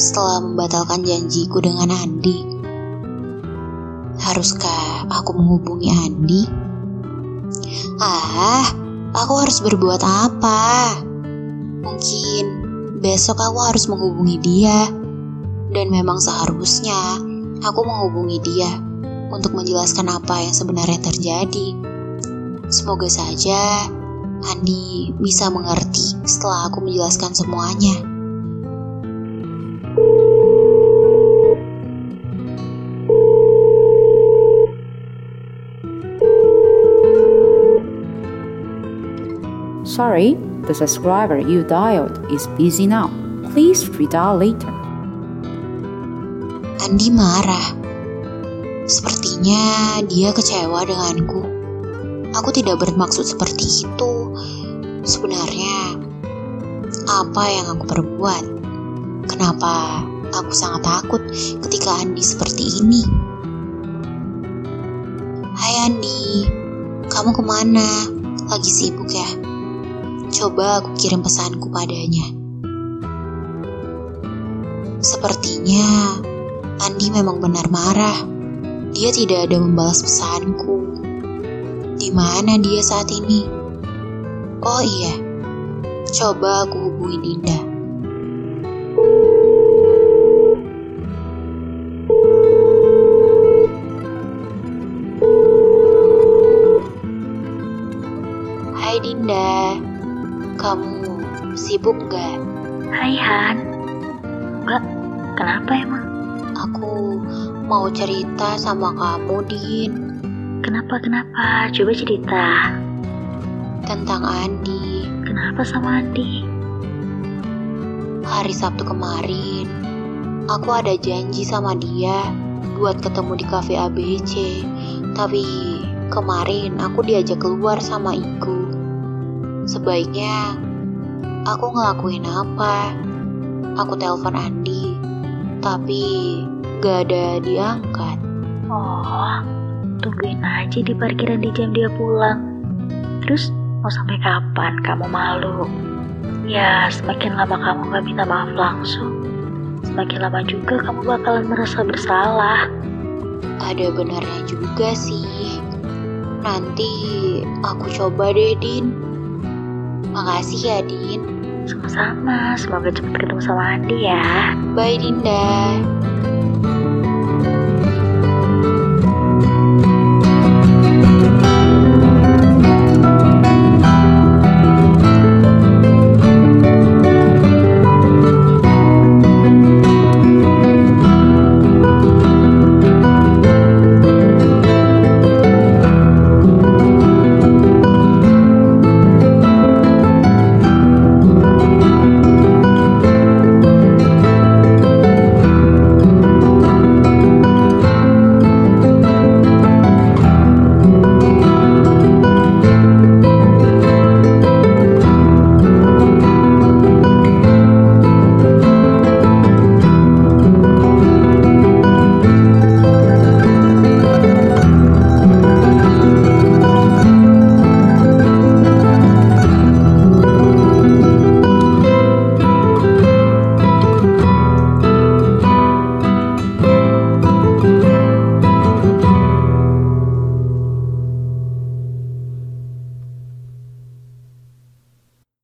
setelah membatalkan janjiku dengan Andi. Haruskah aku menghubungi Andi? Ah, aku harus berbuat apa? Mungkin besok aku harus menghubungi dia. Dan memang seharusnya aku menghubungi dia untuk menjelaskan apa yang sebenarnya terjadi. Semoga saja Andi bisa mengerti setelah aku menjelaskan semuanya. Sorry, the subscriber you dialed is busy now. Please redial later. Andi marah. Sepertinya dia kecewa denganku. Aku tidak bermaksud seperti itu. Sebenarnya, apa yang aku perbuat? Kenapa aku sangat takut ketika Andi seperti ini? Hai Andi, kamu ke mana? Lagi sibuk ya? Coba aku kirim pesanku padanya. Sepertinya Andi memang benar marah. Dia tidak ada membalas pesanku. Di mana dia saat ini? Oh iya, coba aku hubungi Dinda. Hai Dinda, kamu sibuk gak? Hai Han. Enggak, kenapa emang? Aku mau cerita sama kamu, Din, Kenapa, kenapa? Coba cerita. tentang Andi. Kenapa sama Andi? Hari Sabtu kemarin, aku ada janji sama dia buat ketemu di cafe ABC. Tapi kemarin aku diajak keluar sama Iku. Sebaiknya aku ngelakuin apa? Aku telepon Andi, tapi gak ada diangkat. Oh, tungguin aja di parkiran di jam dia pulang. Terus mau sampai kapan kamu malu? Ya, semakin lama kamu gak minta maaf langsung, semakin lama juga kamu bakalan merasa bersalah. Ada benarnya juga sih. Nanti aku coba deh, Din. Makasih ya, Din. Sama-sama, semoga cepat ketemu sama Andi ya. Bye, Dinda.